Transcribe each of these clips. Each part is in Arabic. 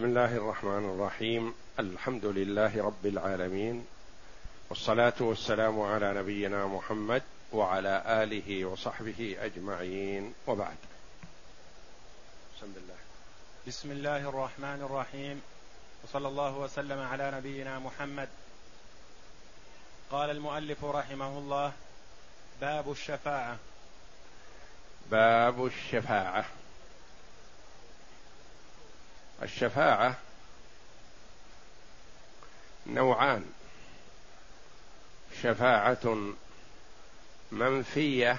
بسم الله الرحمن الرحيم. الحمد لله رب العالمين. والصلاة والسلام على نبينا محمد وعلى آله وصحبه أجمعين. وبعد. بسم الله. بسم الله الرحمن الرحيم. وصلى الله وسلم على نبينا محمد. قال المؤلف رحمه الله باب الشفاعة. باب الشفاعة. الشفاعة نوعان. شفاعة منفية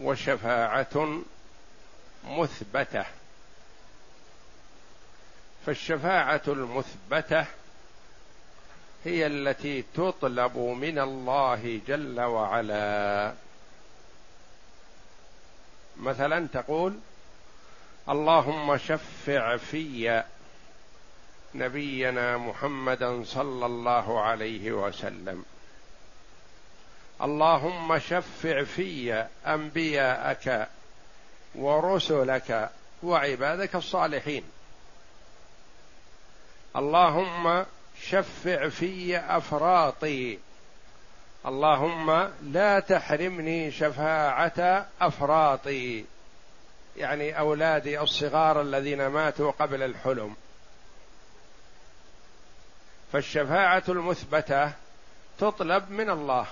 وشفاعة مثبتة. فالشفاعة المثبتة هي التي تطلب من الله جل وعلا. مثلا تقول اللهم شفع في نبينا محمدا صلى الله عليه وسلم. اللهم شفع في أنبياءك ورسلك وعبادك الصالحين. اللهم شفع في أفراطي. اللهم لا تحرمني شفاعة أفراطي. يعني أولادي الصغار الذين ماتوا قبل الحلم. فالشفاعة المثبتة تطلب من الله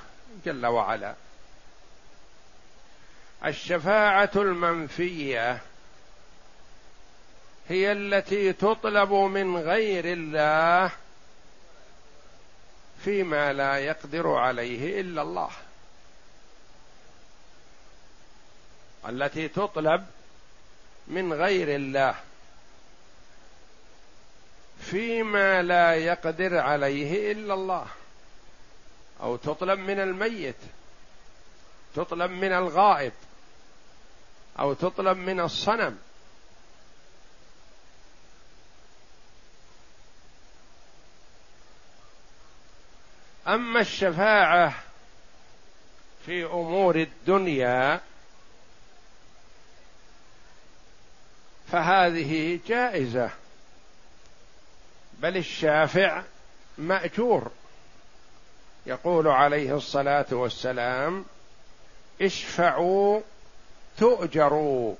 جل وعلا. الشفاعة المنفية هي التي تطلب من غير الله فيما لا يقدر عليه إلا الله. التي تطلب من غير الله. فيما لا يقدر عليه إلا الله. أو تطلب من الميت. تطلب من الغائب. أو تطلب من الصنم. أما الشفاعة في أمور الدنيا فهذه جائزة. بل الشافع مأجور. يقول عليه الصلاة والسلام اشفعوا تؤجروا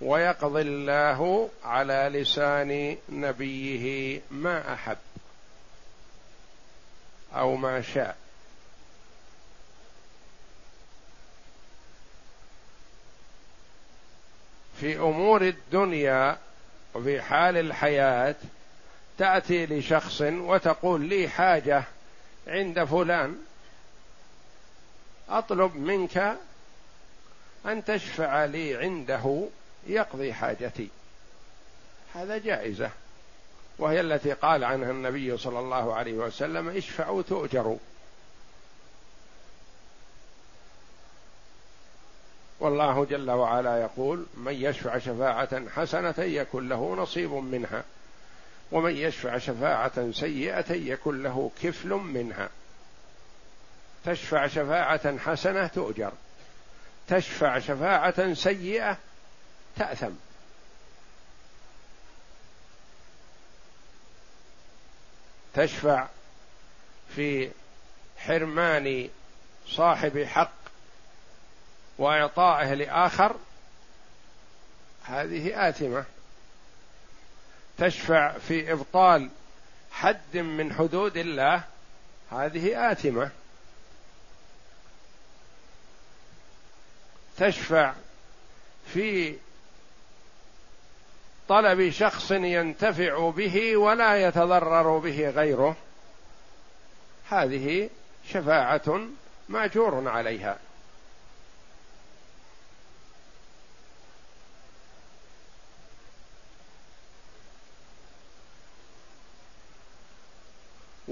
ويقضي الله على لسان نبيه ما أحب أو ما شاء. في أمور الدنيا وفي حال الحياة تأتي لشخص وتقول لي حاجة عند فلان أطلب منك أن تشفع لي عنده يقضي حاجتي. هذا جائزة وهي التي قال عنها النبي صلى الله عليه وسلم اشفعوا تؤجروا. والله جل وعلا يقول من يشفع شفاعة حسنة يكن له نصيب منها ومن يشفع شفاعة سيئة يكن له كفل منها. تشفع شفاعة حسنة تؤجر تشفع شفاعة سيئة تأثم. تشفع في حرمان صاحب حق وإعطائه لآخر هذه اثمه تشفع في إبطال حد من حدود الله هذه اثمه تشفع في طلب شخص ينتفع به ولا يتضرر به غيره هذه شفاعة مأجور عليها.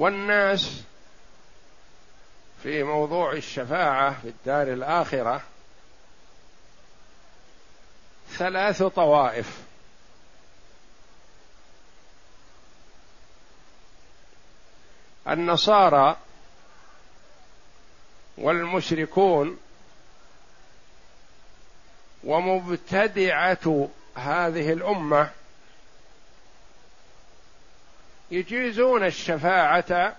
والناس في موضوع الشفاعة في الدار الآخرة ثلاث طوائف. النصارى والمشركون ومبتدعة هذه الأمة يجيزون الشفاعة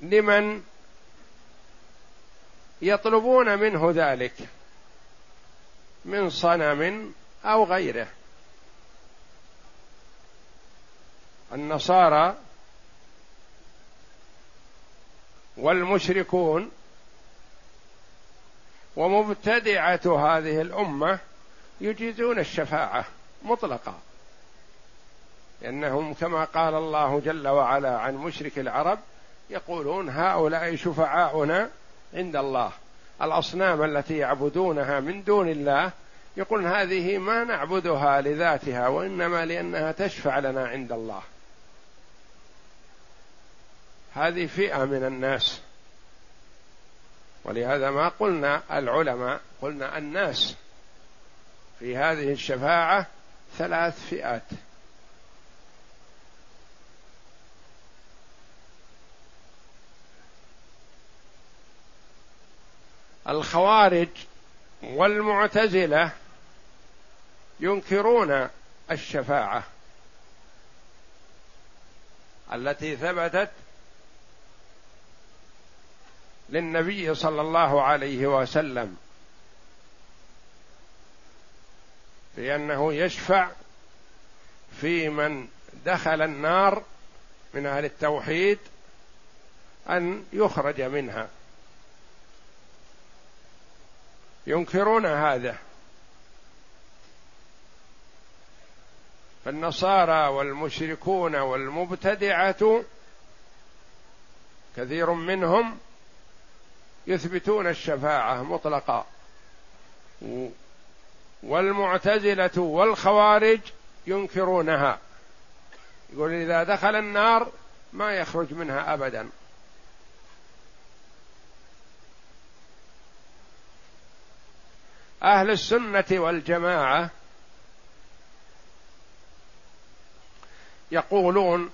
لمن يطلبون منه ذلك من صنم أو غيره. النصارى والمشركون ومبتدعة هذه الأمة يجيزون الشفاعة مطلقا. لأنهم كما قال الله جل وعلا عن مشرك العرب يقولون هؤلاء شفعاؤنا عند الله. الأصنام التي يعبدونها من دون الله يقول هذه ما نعبدها لذاتها وإنما لأنها تشفع لنا عند الله. هذه فئة من الناس. ولهذا ما قلنا العلماء قلنا الناس في هذه الشفاعة ثلاث فئات. الخوارج والمعتزلة ينكرون الشفاعة التي ثبتت للنبي صلى الله عليه وسلم أنه يشفع في من دخل النار من أهل التوحيد أن يخرج منها. ينكرون هذا. فالنصارى والمشركون والمبتدعة كثير منهم يثبتون الشفاعة مطلقا. والمعتزلة والخوارج ينكرونها. يقول إذا دخل النار ما يخرج منها ابدا. أهل السنة والجماعة يقولون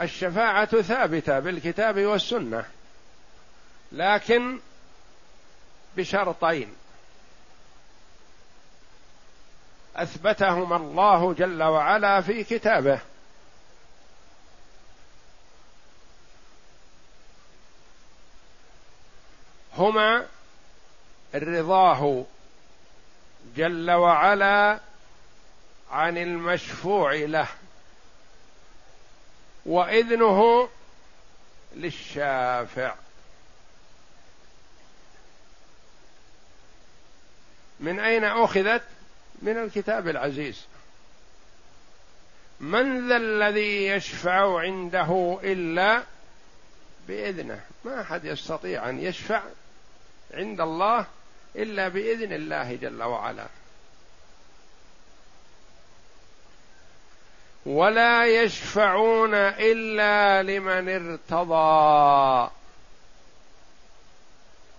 الشفاعة ثابتة بالكتاب والسنة لكن بشرطين. اثبتهما الله جل وعلا في كتابه. هما رضاه جل وعلا عن المشفوع له وإذنه للشافع. من أين أخذت؟ من الكتاب العزيز. من ذا الذي يشفع عنده إلا بإذنه؟ ما أحد يستطيع أن يشفع عند الله إلا بإذن الله جل وعلا. ولا يشفعون إلا لمن ارتضى.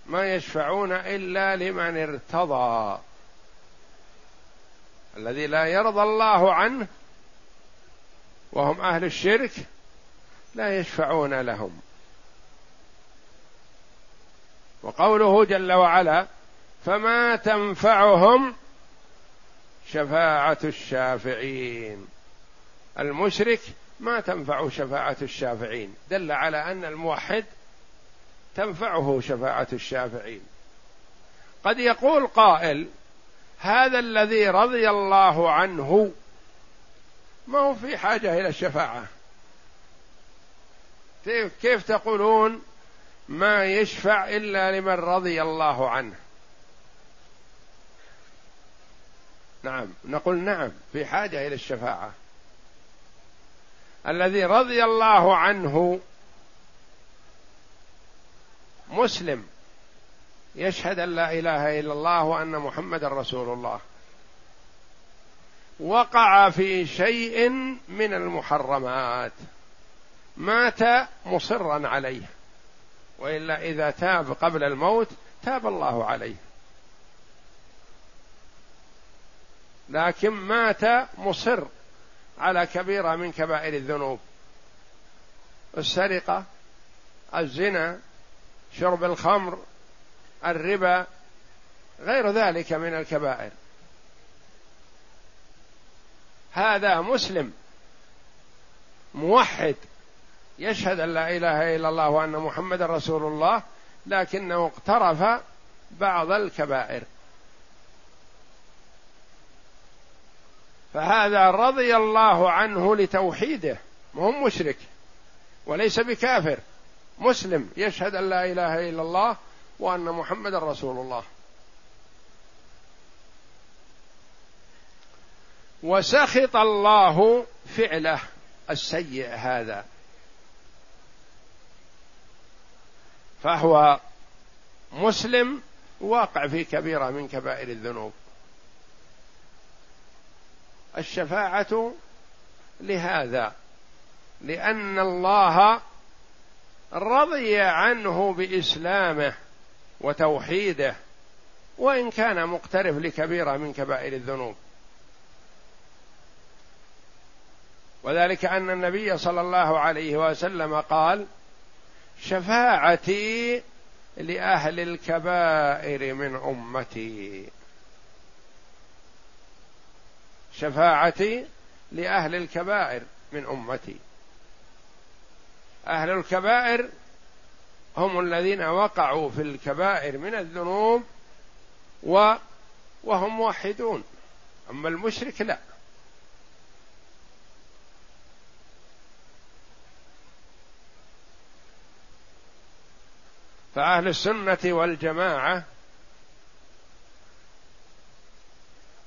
ما يشفعون إلا لمن ارتضى. الذي لا يرضى الله عنه وهم أهل الشرك لا يشفعون لهم. وقوله جل وعلا فما تنفعهم شفاعة الشافعين. المشرك ما تنفع شفاعة الشافعين. دل على أن الموحد تنفعه شفاعة الشافعين. قد يقول قائل هذا الذي رضي الله عنه ما هو في حاجة إلى الشفاعة. كيف تقولون ما يشفع إلا لمن رضي الله عنه؟ نعم. نقول نعم في حاجة إلى الشفاعة. الذي رضي الله عنه مسلم يشهد أن لا إله إلا الله وأن محمدا رسول الله. وقع في شيء من المحرمات. مات مصرا عليه. وإلا إذا تاب قبل الموت تاب الله عليه. لكن مات مصر على كبيرة من كبائر الذنوب. السرقة الزنا شرب الخمر الربا غير ذلك من الكبائر. هذا مسلم موحد يشهد أن لا إله إلا الله وأن محمد رسول الله لكنه اقترف بعض الكبائر. فهذا رضي الله عنه لتوحيده. مو مشرك. وليس بكافر. مسلم. يشهد أن لا إله إلا الله وأن محمدا رسول الله. وسخط الله فعله. السيء هذا. فهو مسلم. واقع في كبيرة من كبائر الذنوب. الشفاعة لهذا لأن الله رضي عنه بإسلامه وتوحيده وإن كان مقترف لكبيرة من كبائر الذنوب. وذلك أن النبي صلى الله عليه وسلم قال شفاعتي لأهل الكبائر من أمتي. شفاعتي لأهل الكبائر من أمتي. أهل الكبائر هم الذين وقعوا في الكبائر من الذنوب و وهم موحدون أما المشرك لا. فأهل السنة والجماعة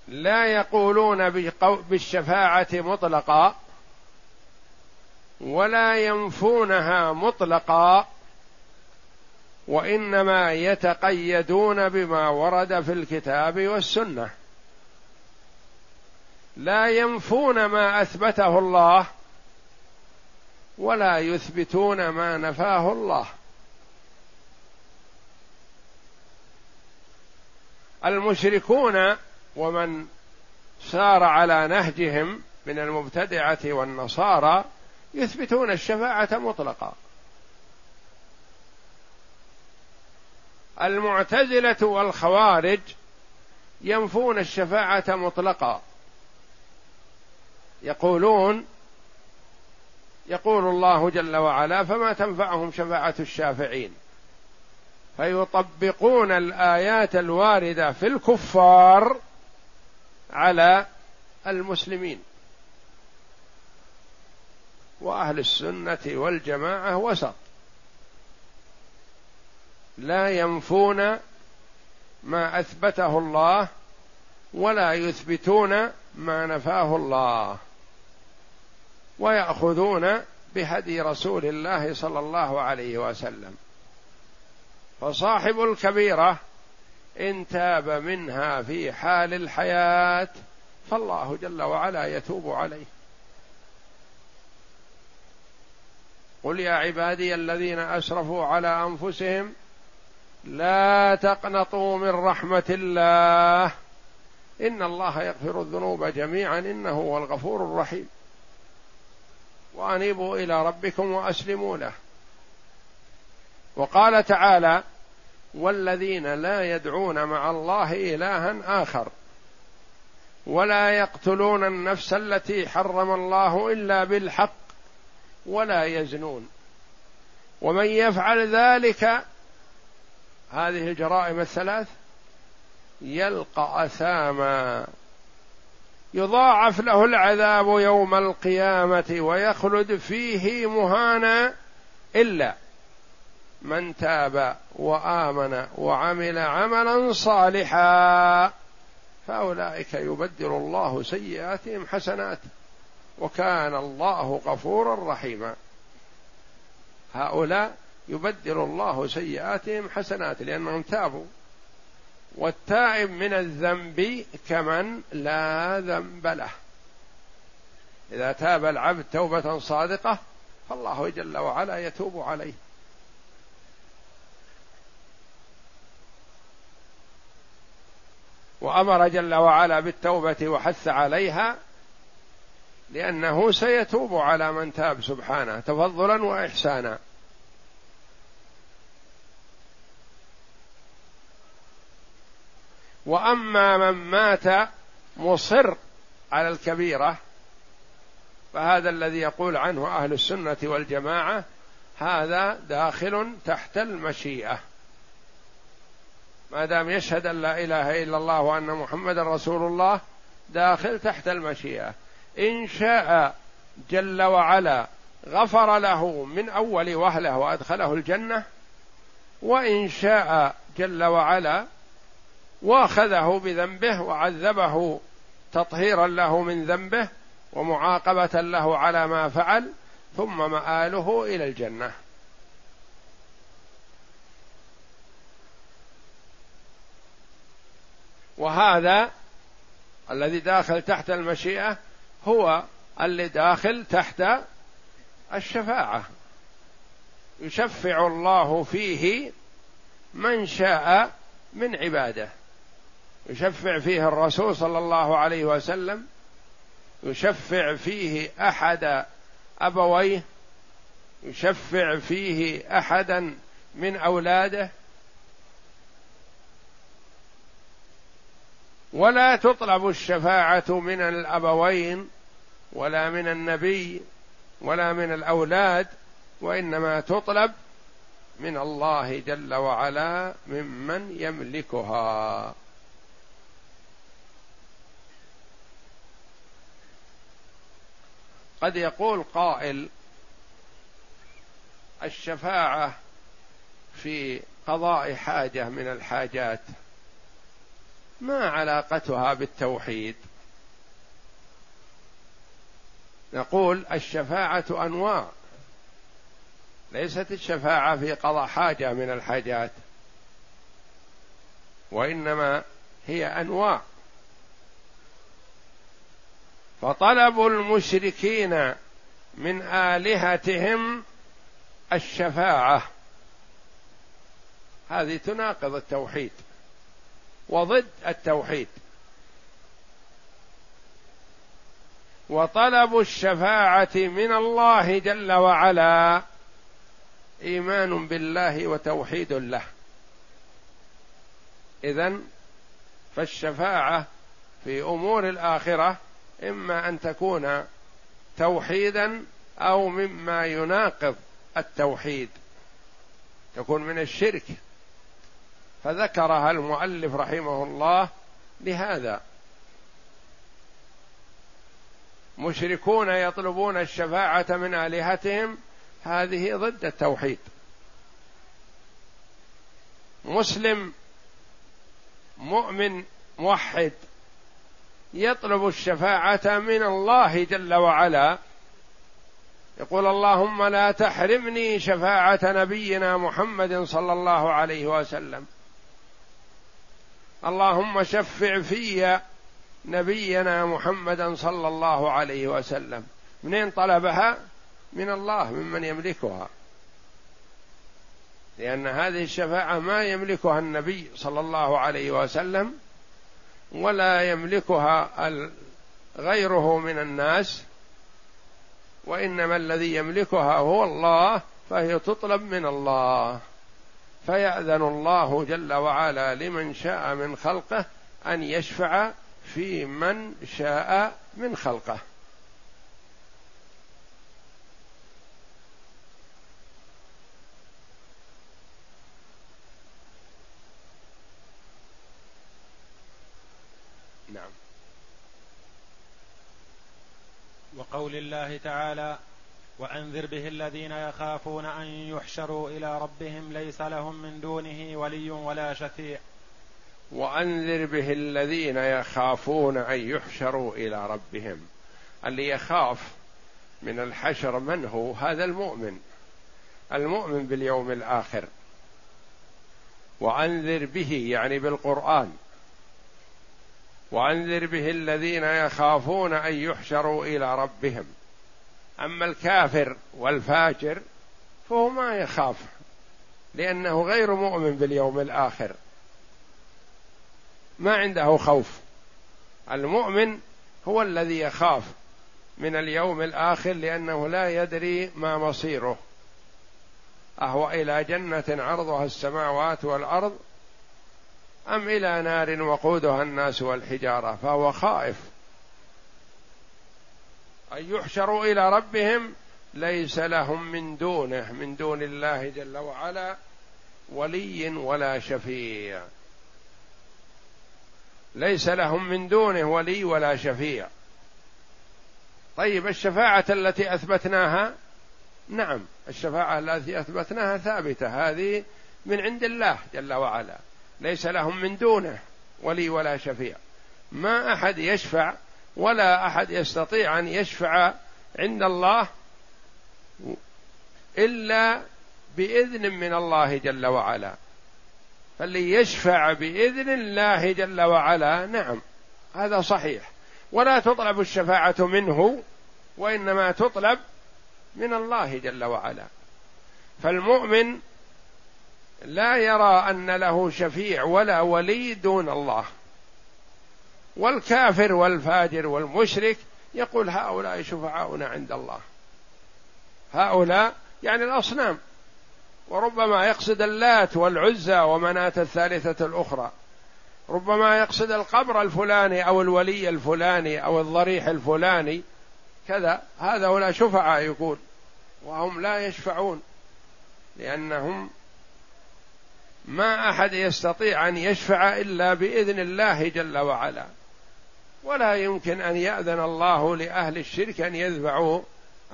لا يقولون بالشفاعة مطلقا ولا ينفونها مطلقا وإنما يتقيدون بما ورد في الكتاب والسنة. لا ينفون ما أثبته الله ولا يثبتون ما نفاه الله. المشركون ومن سار على نهجهم من المبتدعة والنصارى يثبتون الشفاعة مطلقا. المعتزلة والخوارج ينفون الشفاعة مطلقا. يقولون يقول الله جل وعلا فما تنفعهم شفاعة الشافعين؟ فيطبقون الآيات الواردة في الكفار على المسلمين وأهل السنة والجماعة وسط. لا ينفون ما أثبته الله ولا يثبتون ما نفاه الله ويأخذون بهدي رسول الله صلى الله عليه وسلم. فصاحب الكبيرة إن تاب منها في حال الحياة فالله جل وعلا يتوب عليه. قل يا عبادي الذين أسرفوا على أنفسهم لا تقنطوا من رحمة الله. إن الله يغفر الذنوب جميعا إنه هو الغفور الرحيم. وأنيبوا إلى ربكم وأسلموا له. وقال تعالى والذين لا يدعون مع الله إلها آخر. ولا يقتلون النفس التي حرم الله إلا بالحق ولا يزنون. ومن يفعل ذلك هذه الجرائم الثلاث يلقى أثاما. يضاعف له العذاب يوم القيامة ويخلد فيه مهانا إلا. من تاب وآمن وعمل عملا صالحا فأولئك يبدل الله سيئاتهم حسنات وكان الله غفورا رحيما. هؤلاء يبدل الله سيئاتهم حسنات لأنهم تابوا. والتائب من الذنب كمن لا ذنب له. إذا تاب العبد توبة صادقة فالله جل وعلا يتوب عليه. وأمر جل وعلا بالتوبة وحث عليها لأنه سيتوب على من تاب سبحانه تفضلا واحسانا. وأما من مات مصر على الكبيرة فهذا الذي يقول عنه أهل السنة والجماعة هذا داخل تحت المشيئة. ما دام يشهد أن لا إله إلا الله وأن محمدا رسول الله داخل تحت المشيئة. إن شاء جل وعلا غفر له من أول وهلة وأدخله الجنة وإن شاء جل وعلا وأخذه بذنبه وعذبه تطهيرا له من ذنبه ومعاقبة له على ما فعل ثم مآله إلى الجنة. وهذا الذي داخل تحت المشيئة هو اللي داخل تحت الشفاعة. يشفع الله فيه من شاء من عباده. يشفع فيه الرسول صلى الله عليه وسلم. يشفع فيه أحد أبويه. يشفع فيه أحدا من أولاده. ولا تطلب الشفاعة من الأبوين ولا من النبي ولا من الأولاد وإنما تطلب من الله جل وعلا ممن يملكها. قد يقول قائل الشفاعة في قضاء حاجة من الحاجات. ما علاقتها بالتوحيد. نقول الشفاعة أنواع. ليست الشفاعة في قضاء حاجة من الحاجات وإنما هي أنواع. فطلب المشركين من آلهتهم الشفاعة. هذه تناقض التوحيد. وضد التوحيد. وطلب الشفاعة من الله جل وعلا إيمان بالله وتوحيد له. إذن فالشفاعة في أمور الآخرة إما أن تكون توحيدا أو مما يناقض التوحيد. تكون من الشرك. فذكرها المؤلف رحمه الله لهذا مشركون يطلبون الشفاعة من آلهتهم هذه ضد التوحيد. مسلم مؤمن موحد يطلب الشفاعة من الله جل وعلا. يقول اللهم لا تحرمني شفاعة نبينا محمد صلى الله عليه وسلم. اللهم شفع في نبينا محمدا صلى الله عليه وسلم. منين طلبها؟ من الله ممن يملكها. لأن هذه الشفاعة ما يملكها النبي صلى الله عليه وسلم ولا يملكها غيره من الناس. وإنما الذي يملكها هو الله فهي تطلب من الله. فيأذن الله جل وعلا لمن شاء من خلقه أن يشفع في من شاء من خلقه. نعم. وقول الله تعالى وأنذر به الذين يخافون أن يحشروا إلى ربهم ليس لهم من دونه ولي ولا شفيع. وأنذر به الذين يخافون أن يحشروا إلى ربهم. اللي يخاف من الحشر من هو؟ هذا المؤمن. المؤمن باليوم الآخر. وأنذر به يعني بالقرآن. وأنذر به الذين يخافون أن يحشروا إلى ربهم. أما الكافر والفاجر فهو ما يخاف لأنه غير مؤمن باليوم الآخر. ما عنده خوف. المؤمن هو الذي يخاف من اليوم الآخر لأنه لا يدري ما مصيره. أهو إلى جنة عرضها السماوات والأرض؟ أم إلى نار وقودها الناس والحجارة؟ فهو خائف. أن يحشروا إلى ربهم ليس لهم من دونه من دون الله جل وعلا ولي ولا شفيع. ليس لهم من دونه ولي ولا شفيع. طيب الشفاعة التي أثبتناها؟ نعم الشفاعة التي أثبتناها ثابتة هذه من عند الله جل وعلا. ليس لهم من دونه ولي ولا شفيع. ما أحد يشفع ولا أحد يستطيع أن يشفع عند الله إلا بإذن من الله جل وعلا. فاللي يشفع بإذن الله جل وعلا نعم هذا صحيح. ولا تطلب الشفاعة منه وإنما تطلب من الله جل وعلا. فالمؤمن لا يرى أن له شفيع ولا ولي دون الله. والكافر والفاجر والمشرك يقول هؤلاء شفعاؤنا عند الله. هؤلاء يعني الأصنام. وربما يقصد اللات والعزى ومناة الثالثة الأخرى. ربما يقصد القبر الفلاني أو الولي الفلاني أو الضريح الفلاني. كذا. هذا ولا شفعاء يقول. وهم لا يشفعون. لأنهم ما أحد يستطيع أن يشفع إلا بإذن الله جل وعلا. ولا يمكن أن يأذن الله لأهل الشرك أن يذبعوا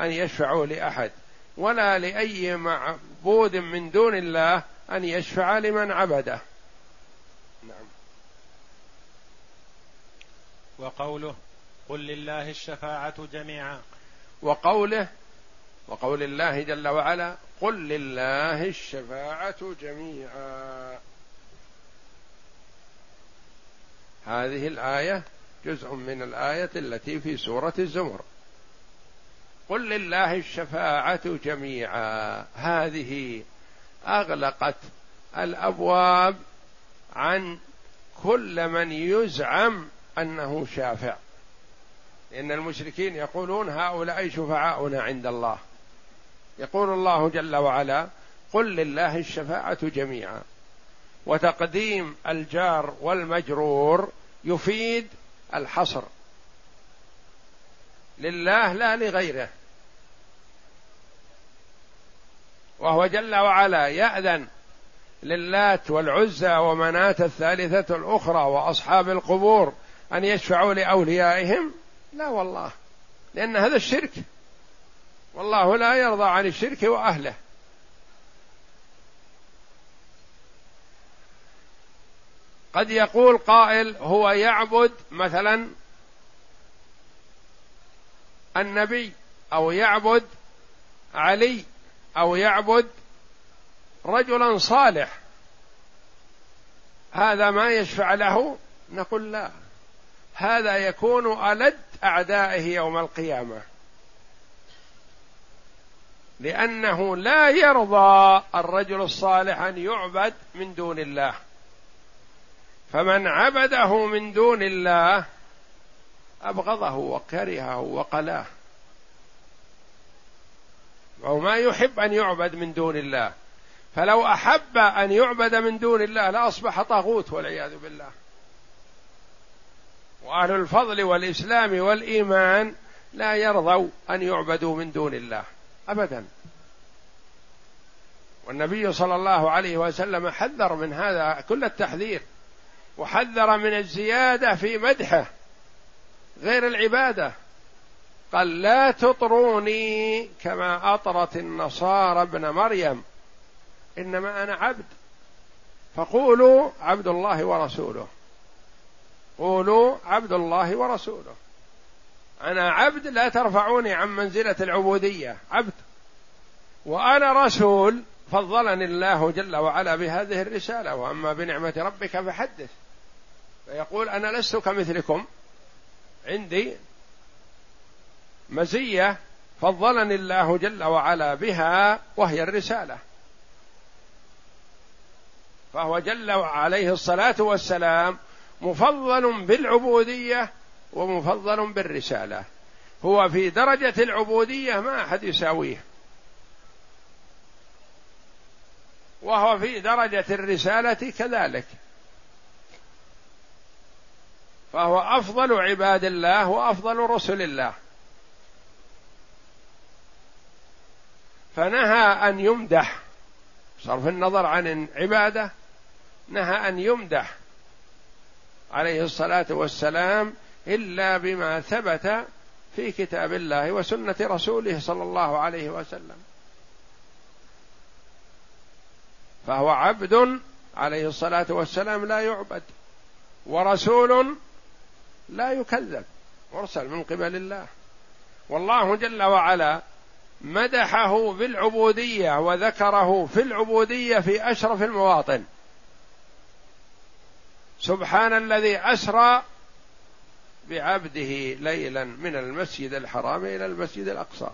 أن يشفعوا لأحد. ولا لأي معبود من دون الله أن يشفع لمن عبده. نعم. وقوله قل لله الشفاعة جميعا. وقوله وقول الله جل وعلا قل لله الشفاعة جميعا. هذه الآية جزء من الآية التي في سورة الزمر. قل لله الشفاعة جميعا. هذه أغلقت الأبواب عن كل من يزعم أنه شافع. إن المشركين يقولون هؤلاء شفعاؤنا عند الله. يقول الله جل وعلا قل لله الشفاعة جميعا. وتقديم الجار والمجرور يفيد الحصر. لله لا لغيره. وهو جل وعلا يأذن للات والعزى ومناة الثالثة الأخرى وأصحاب القبور أن يشفعوا لأوليائهم. لا والله لأن هذا الشرك. والله لا يرضى عن الشرك وأهله. قد يقول قائل هو يعبد مثلا النبي أو يعبد علي أو يعبد رجلا صالح. هذا ما يشفع له؟ نقول لا. هذا يكون ألد أعدائه يوم القيامة. لأنه لا يرضى الرجل الصالح أن يعبد من دون الله. فمن عبده من دون الله أبغضه وكرهه وقلاه. وهو ما يحب أن يعبد من دون الله. فلو أحب أن يعبد من دون الله لأصبح طاغوت والعياذ بالله. وأهل الفضل والإسلام والإيمان لا يرضوا أن يعبدوا من دون الله ابدا. والنبي صلى الله عليه وسلم حذر من هذا كل التحذير. وحذر من الزيادة في مدحه غير العبادة. قال لا تطروني كما أطرت النصارى ابن مريم إنما أنا عبد. فقولوا عبد الله ورسوله. قولوا عبد الله ورسوله. أنا عبد لا ترفعوني عن منزلة العبودية عبد. وأنا رسول فضلني الله جل وعلا بهذه الرسالة وأما بنعمة ربك فحدث. فيقول أنا لست كمثلكم. عندي مزية فضلني الله جل وعلا بها وهي الرسالة. فهو جل عليه الصلاة والسلام مفضل بالعبودية ومفضل بالرسالة. هو في درجة العبودية ما أحد يساويه. وهو في درجة الرسالة كذلك. فهو أفضل عباد الله وأفضل رسل الله. فنهى أن يمدح صرف النظر عن عباده نهى أن يمدح عليه الصلاة والسلام إلا بما ثبت في كتاب الله وسنة رسوله صلى الله عليه وسلم. فهو عبد عليه الصلاة والسلام لا يعبد ورسول لا يكذب مرسل من قبل الله. والله جل وعلا مدحه بالعبوديه وذكره في العبودية في أشرف المواطن. سبحان الذي أسرى بعبده ليلا من المسجد الحرام إلى المسجد الأقصى.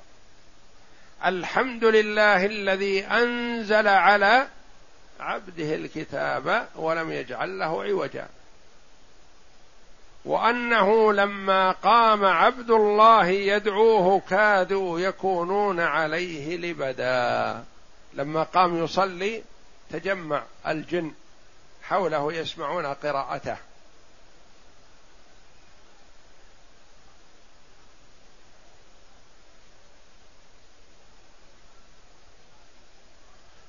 الحمد لله الذي أنزل على عبده الكتاب ولم يجعل له عوجا. وأنه لما قام عبد الله يدعوه كادوا يكونون عليه لبدا. لما قام يصلي تجمع الجن حوله يسمعون قراءته.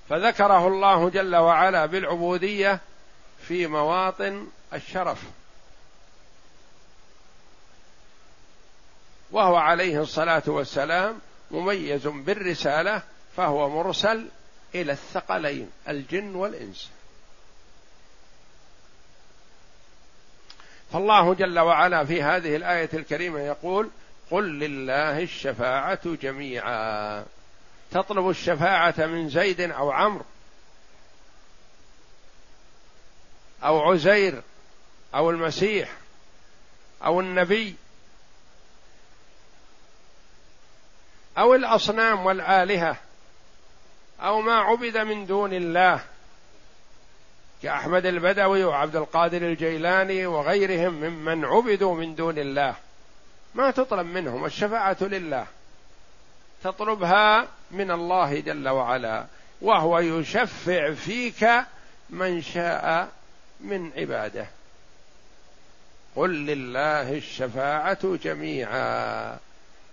فذكره الله جل وعلا بالعبودية في مواطن الشرف. وهو عليه الصلاة والسلام مميز بالرسالة فهو مرسل إلى الثقلين الجن والإنس. فالله جل وعلا في هذه الآية الكريمة يقول قل لله الشفاعة جميعا. تطلب الشفاعة من زيد أو عمرو أو عزير أو المسيح أو النبي أو الأصنام والآلهة أو ما عبد من دون الله كأحمد البدوي وعبد القادر الجيلاني وغيرهم ممن عبدوا من دون الله. ما تطلب منهم الشفاعة لله. تطلبها من الله جل وعلا وهو يشفع فيك من شاء من عباده. قل لله الشفاعة جميعا.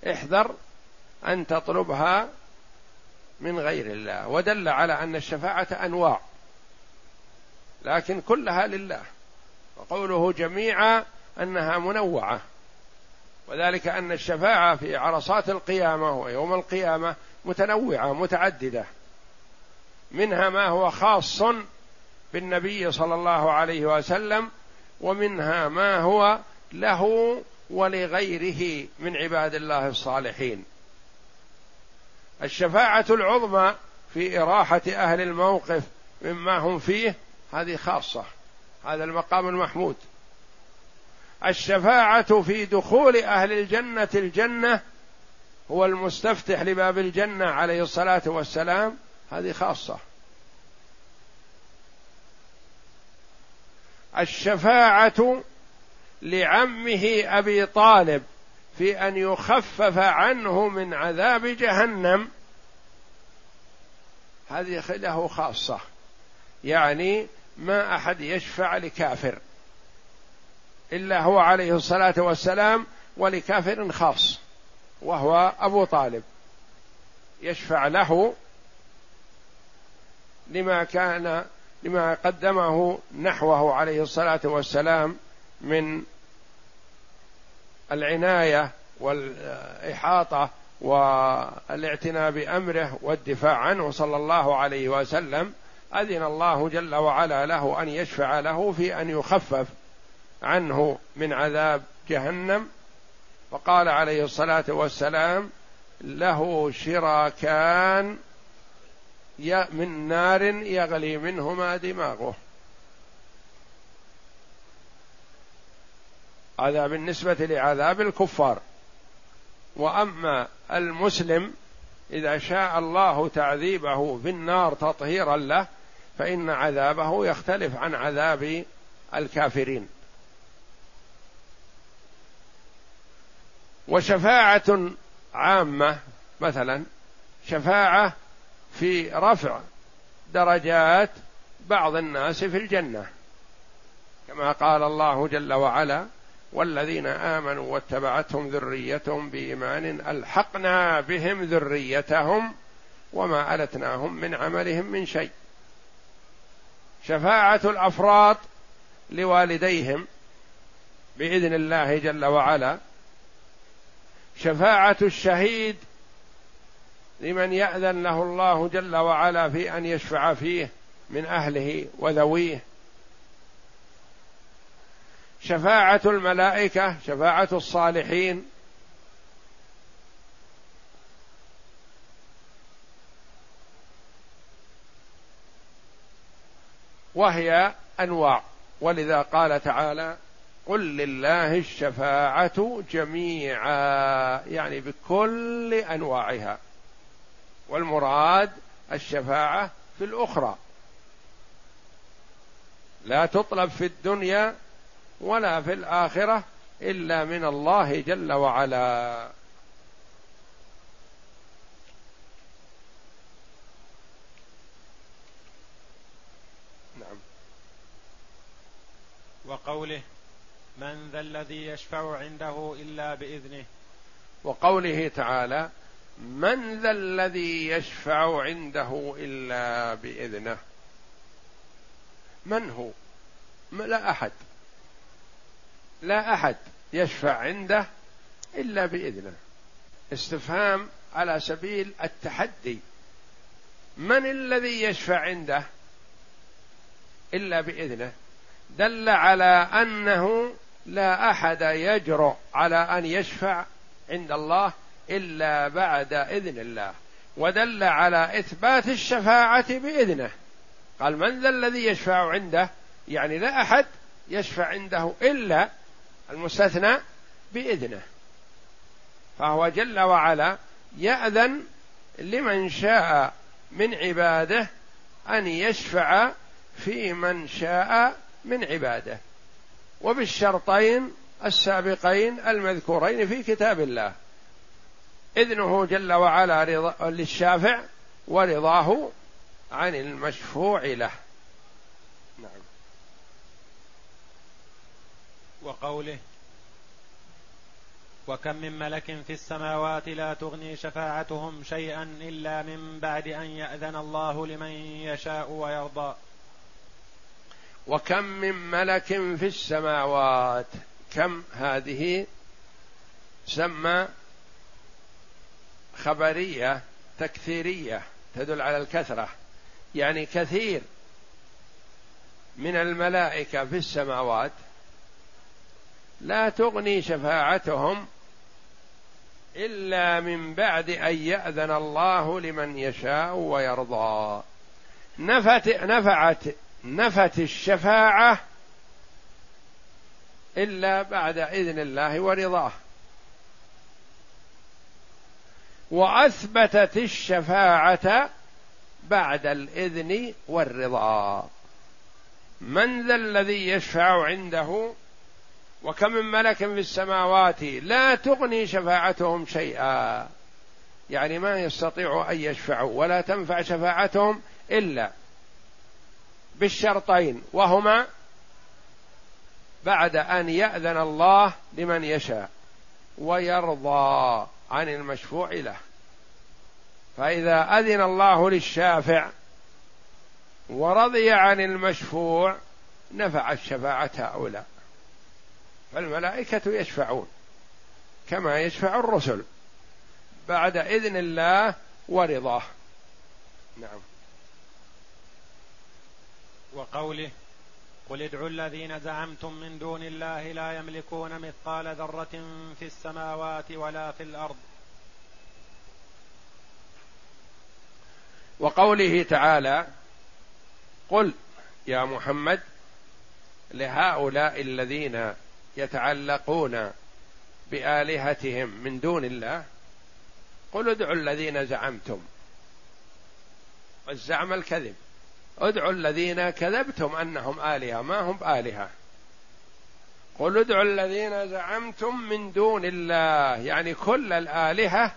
احذر أن تطلبها من غير الله ودل على أن الشفاعة أنواع لكن كلها لله وقوله جميعا أنها منوعة وذلك أن الشفاعة في عرصات القيامة ويوم القيامة متنوعة متعددة منها ما هو خاص بالنبي صلى الله عليه وسلم ومنها ما هو له ولغيره من عباد الله الصالحين. الشفاعة العظمى في إراحة أهل الموقف مما هم فيه هذه خاصة هذا المقام المحمود. الشفاعة في دخول أهل الجنة الجنة هو المستفتح لباب الجنة عليه الصلاة والسلام هذه خاصة. الشفاعة لعمه أبي طالب في أن يخفف عنه من عذاب جهنم. هذه له خاصة. يعني ما أحد يشفع لكافر. إلا هو عليه الصلاة والسلام ولكافر خاص وهو أبو طالب. يشفع له لما كان لما قدمه نحوه عليه الصلاة والسلام من العناية والإحاطة والاعتناء بأمره والدفاع عنه صلى الله عليه وسلم أذن الله جل وعلا له أن يشفع له في أن يخفف عنه من عذاب جهنم. وقال عليه الصلاة والسلام له شراكان من نار يغلي منهما دماغه. هذا بالنسبة لعذاب الكفار. وأما المسلم إذا شاء الله تعذيبه في النار تطهيرا له فإن عذابه يختلف عن عذاب الكافرين. وشفاعة عامة مثلا شفاعة في رفع درجات بعض الناس في الجنة. كما قال الله جل وعلا والذين آمنوا واتبعتهم ذريتهم بإيمان ألحقنا بهم ذريتهم وما ألتناهم من عملهم من شيء. شفاعة الأفراط لوالديهم بإذن الله جل وعلا. شفاعة الشهيد لمن يأذن له الله جل وعلا في أن يشفع فيه من أهله وذويه. شفاعة الملائكة شفاعة الصالحين. وهي أنواع. ولذا قال تعالى قل لله الشفاعة جميعا يعني بكل أنواعها. والمراد الشفاعة في الأخرى. لا تطلب في الدنيا ولا في الآخرة إلا من الله جل وعلا. وقوله من ذا الذي يشفع عنده إلا بإذنه. وقوله تعالى من ذا الذي يشفع عنده إلا بإذنه. من هو؟ لا أحد. لا أحد يشفع عنده إلا بإذنه. استفهام على سبيل التحدي. من الذي يشفع عنده إلا بإذنه؟ دل على أنه لا أحد يجرؤ على أن يشفع عند الله إلا بعد إذن الله. ودل على إثبات الشفاعة بإذنه. قال من ذا الذي يشفع عنده؟ يعني لا أحد يشفع عنده إلا المستثنى بإذنه. فهو جل وعلا يأذن لمن شاء من عباده أن يشفع في من شاء من عباده. وبالشرطين السابقين المذكورين في كتاب الله. إذنه جل وعلا رضا للشافع ورضاه عن المشفوع له. وقوله وكم من ملك في السماوات لا تغني شفاعتهم شيئا إلا من بعد أن يأذن الله لمن يشاء ويرضى. وكم من ملك في السماوات كم هذه سمى خبرية تكثيرية تدل على الكثرة. يعني كثير من الملائكة في السماوات لا تغني شفاعتهم إلا من بعد أن يأذن الله لمن يشاء ويرضى. نفت نفعت نفت الشفاعة إلا بعد إذن الله ورضاه. وأثبتت الشفاعة بعد الإذن والرضا. من ذا الذي يشفع عنده وكم من ملك في السماوات لا تغني شفاعتهم شيئا. يعني ما يستطيع أن يشفعوا ولا تنفع شفاعتهم إلا بالشرطين وهما بعد أن يأذن الله لمن يشاء ويرضى عن المشفوع له. فإذا أذن الله للشافع ورضي عن المشفوع نفعت شفاعة هؤلاء. فالملائكة يشفعون كما يشفع الرسل بعد إذن الله ورضاه. نعم. وقوله قل ادعوا الذين زعمتم من دون الله لا يملكون مثقال ذرة في السماوات ولا في الأرض. وقوله تعالى قل يا محمد لهؤلاء الذين يتعلقون بآلهتهم من دون الله قل ادعوا الذين زعمتم. والزعم الكذب. ادعوا الذين كذبتم أنهم آلهة. ما هم آلهة؟ قل ادعوا الذين زعمتم من دون الله. يعني كل الآلهة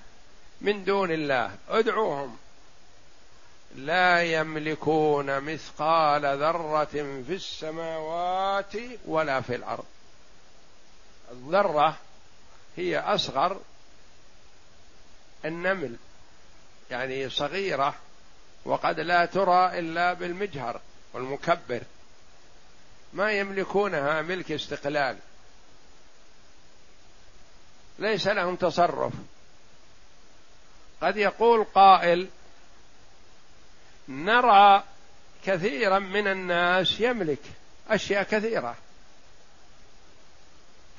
من دون الله. ادعوهم. لا يملكون مثقال ذرة في السماوات ولا في الأرض. الذرة هي أصغر النمل يعني صغيرة وقد لا ترى إلا بالمجهر والمكبر. ما يملكونها ملك استقلال. ليس لهم تصرف. قد يقول قائل نرى كثيرا من الناس يملك أشياء كثيرة.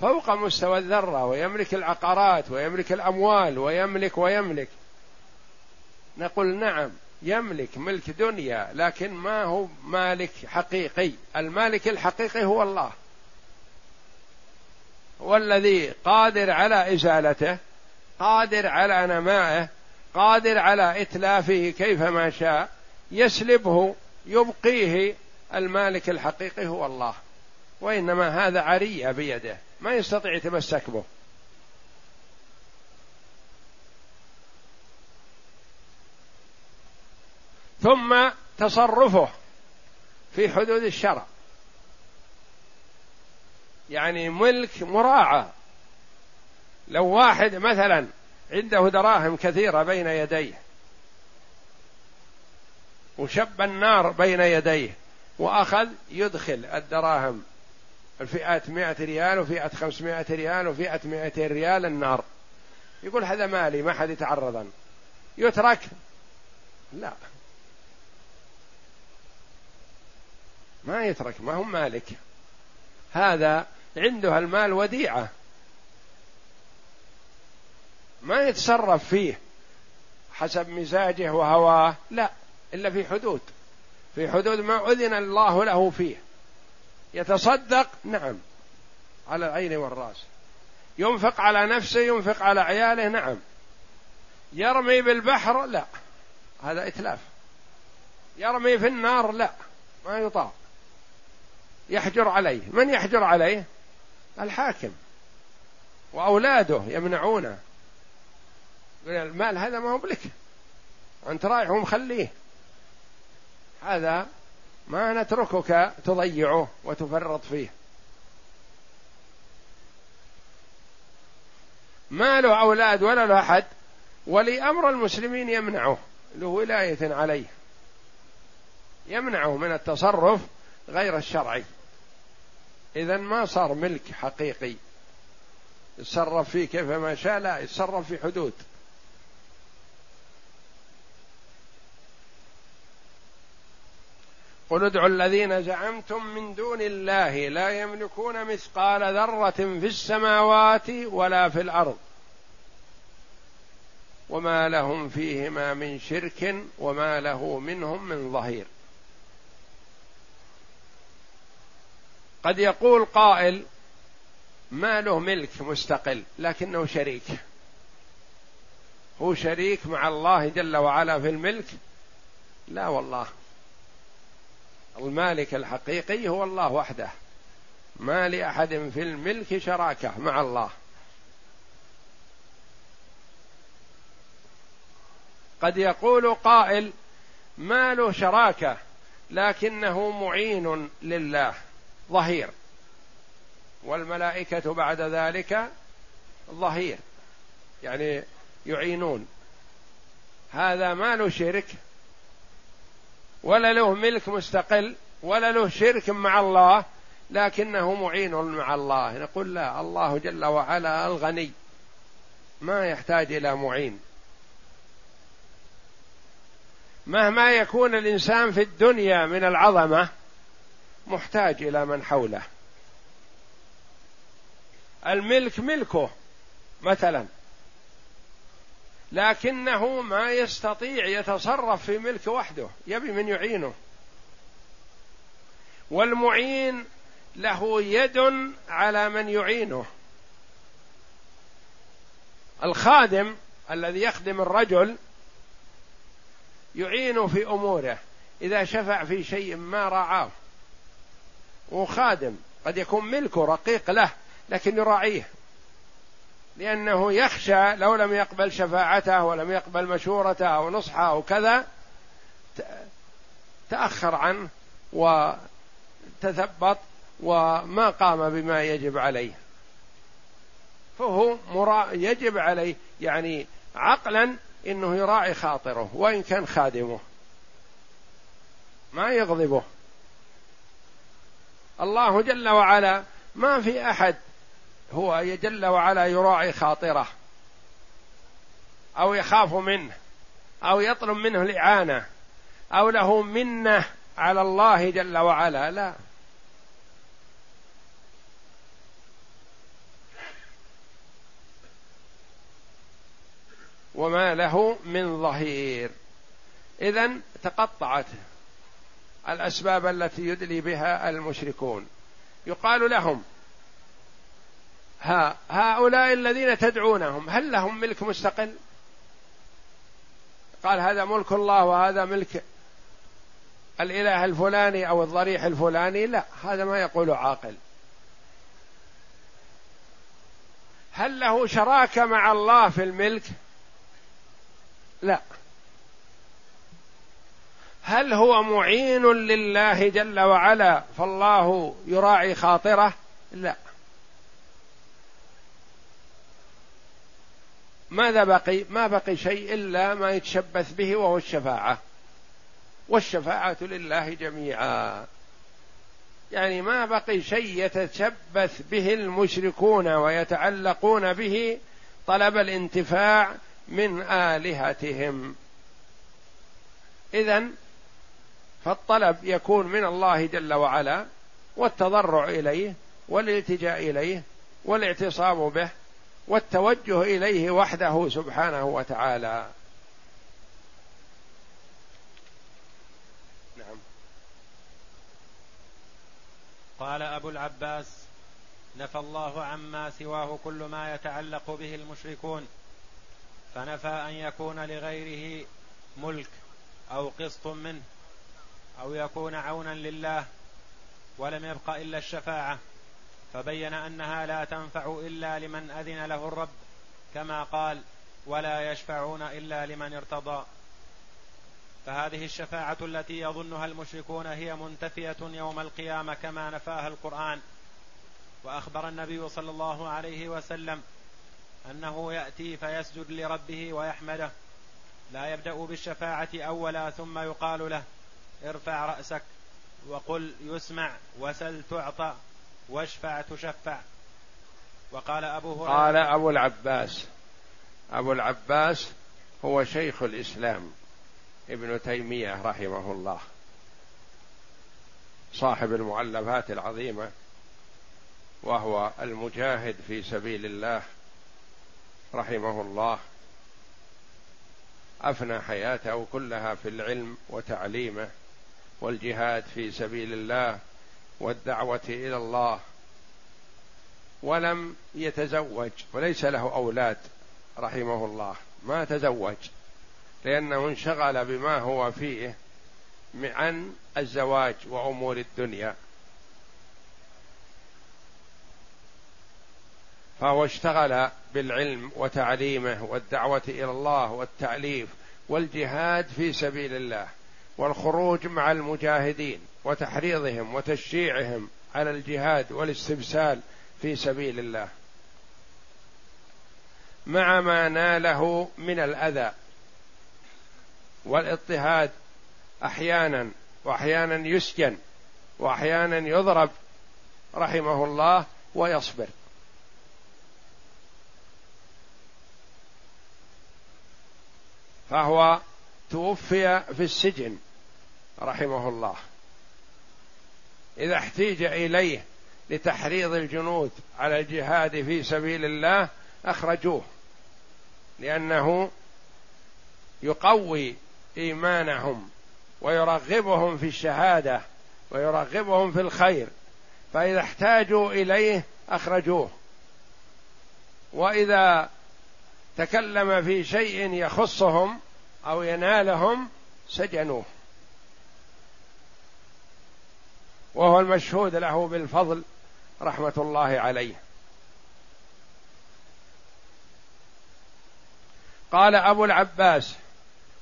فوق مستوى الذرة ويملك العقارات ويملك الأموال ويملك ويملك. نقول نعم يملك ملك دنيا لكن ما هو مالك حقيقي؟ المالك الحقيقي هو الله. هو الذي قادر على إزالته قادر على نمائه قادر على إتلافه كيفما شاء يسلبه يبقيه. المالك الحقيقي هو الله. وإنما هذا عريه بيده ما يستطيع يتمسك به. ثم تصرفه في حدود الشرع. يعني ملك مراعى. لو واحد مثلا عنده دراهم كثيرة بين يديه وشب النار بين يديه وأخذ يدخل الدراهم الفئات مئة ريال وفئة خمسمائة ريال وفئة مئتين ريال النار. يقول هذا مالي ما حد يتعرض يترك؟ لا. ما يترك ما هو مالك. هذا عنده المال وديعة. ما يتصرف فيه حسب مزاجه وهواه لا. إلا في حدود. في حدود ما أذن الله له فيه. يتصدق؟ نعم. على العين والرأس. ينفق على نفسه ينفق على عياله؟ نعم. يرمي بالبحر؟ لا. هذا إتلاف. يرمي في النار؟ لا. ما يطاع يحجر عليه. من يحجر عليه؟ الحاكم. وأولاده يمنعونه. المال هذا ما هو بلك. أنت رايح ومخليه. هذا ما نتركك تضيعه وتفرط فيه. ما له أولاد ولا له أحد ولي أمر المسلمين يمنعه له ولاية عليه. يمنعه من التصرف غير الشرعي. إذا ما صار ملك حقيقي يتصرف فيه كيفما شاء لا يتصرف في حدود. قل ادعوا الذين زعمتم من دون الله لا يملكون مثقال ذرة في السماوات ولا في الأرض وما لهم فيهما من شرك وما له منهم من ظهير. قد يقول قائل ما له ملك مستقل لكنه شريك. هو شريك مع الله جل وعلا في الملك؟ لا والله. المالك الحقيقي هو الله وحده. ما لأحد في الملك شراكة مع الله. قد يقول قائل ما له شراكة لكنه معين لله ظهير. والملائكة بعد ذلك ظهير يعني يعينون. هذا ما له شرك ولا له ملك مستقل ولا له شرك مع الله لكنه معين مع الله. نقول لا الله جل وعلا الغني. ما يحتاج إلى معين. مهما يكون الإنسان في الدنيا من العظمة محتاج إلى من حوله. الملك ملكه مثلا. لكنه ما يستطيع يتصرف في ملك وحده يبي من يعينه. والمعين له يد على من يعينه. الخادم الذي يخدم الرجل يعين في أموره إذا شفع في شيء ما رعاه. وخادم قد يكون ملكه رقيق له لكن يراعيه. لأنه يخشى لو لم يقبل شفاعته ولم يقبل مشورته أو نصحه أو كذا تأخر عنه وتثبط وما قام بما يجب عليه. فهو مرا يجب عليه يعني عقلا إنه يراعي خاطره وإن كان خادمه. ما يغضبه. الله جل وعلا ما في أحد هو جل وعلا يراعي خاطره أو يخاف منه أو يطلب منه الاعانه أو له منة على الله جل وعلا لا. وما له من ظهير. اذا تقطعت الأسباب التي يدلي بها المشركون. يقال لهم ها هؤلاء الذين تدعونهم هل لهم ملك مستقل؟ قال هذا ملك الله وهذا ملك الإله الفلاني أو الضريح الفلاني لا هذا ما يقول عاقل. هل له شراكة مع الله في الملك؟ لا. هل هو معين لله جل وعلا فالله يراعي خاطره؟ لا. ماذا بقي؟ ما بقي شيء إلا ما يتشبث به وهو الشفاعة. والشفاعة لله جميعا. يعني ما بقي شيء يتشبث به المشركون ويتعلقون به طلب الانتفاع من آلهتهم. اذا فالطلب يكون من الله جل وعلا والتضرع إليه والالتجاء إليه والاعتصام به والتوجه إليه وحده سبحانه وتعالى. نعم. قال أبو العباس نفى الله عما سواه كل ما يتعلق به المشركون فنفى أن يكون لغيره ملك أو قسط منه أو يكون عونا لله ولم يبق إلا الشفاعة. فبين أنها لا تنفع إلا لمن أذن له الرب كما قال ولا يشفعون إلا لمن ارتضى فهذه الشفاعة التي يظنها المشركون هي منتفية يوم القيامة كما نفاها القرآن. وأخبر النبي صلى الله عليه وسلم أنه يأتي فيسجد لربه ويحمده. لا يبدأ بالشفاعة أولا ثم يقال له ارفع رأسك وقل يسمع وسل تعطى واشفع تشفع. وقال أبو هريرة قال أبو العباس أبو العباس هو شيخ الإسلام ابن تيمية رحمه الله صاحب المؤلفات العظيمة وهو المجاهد في سبيل الله رحمه الله أفنى حياته كلها في العلم وتعليمه والجهاد في سبيل الله والدعوة إلى الله ولم يتزوج وليس له أولاد رحمه الله ما تزوج لأنه انشغل بما هو فيه عن الزواج وأمور الدنيا. فهو اشتغل بالعلم وتعليمه والدعوة إلى الله والتأليف والجهاد في سبيل الله والخروج مع المجاهدين. وتحريضهم وتشجيعهم على الجهاد والاستبسال في سبيل الله. مع ما ناله من الأذى والاضطهاد أحيانا وأحيانا يسجن وأحيانا يضرب رحمه الله ويصبر. فهو توفي في السجن رحمه الله. إذا احتيج إليه لتحريض الجنود على الجهاد في سبيل الله أخرجوه. لأنه يقوي إيمانهم ويرغبهم في الشهادة ويرغبهم في الخير. فإذا احتاجوا إليه أخرجوه. وإذا تكلم في شيء يخصهم أو ينالهم سجنوه. وهو المشهود له بالفضل رحمة الله عليه. قال أبو العباس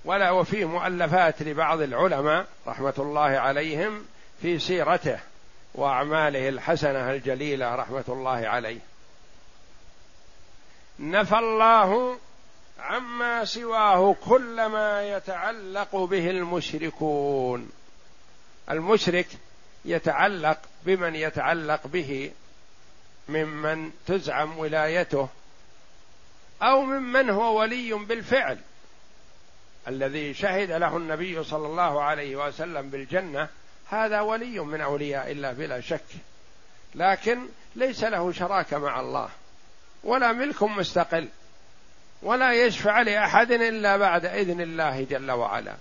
ولا وفيه مؤلفات لبعض العلماء رحمة الله عليهم في سيرته وأعماله الحسنة الجليلة رحمة الله عليه. نفى الله عما سواه كل ما يتعلق به المشركون. المشرك يتعلق بمن يتعلق به ممن تزعم ولايته أو ممن هو ولي بالفعل. الذي شهد له النبي صلى الله عليه وسلم بالجنة هذا ولي من أولياء الله بلا شك. لكن ليس له شراكة مع الله ولا ملك مستقل ولا يشفع لأحد إلا بعد إذن الله جل وعلا.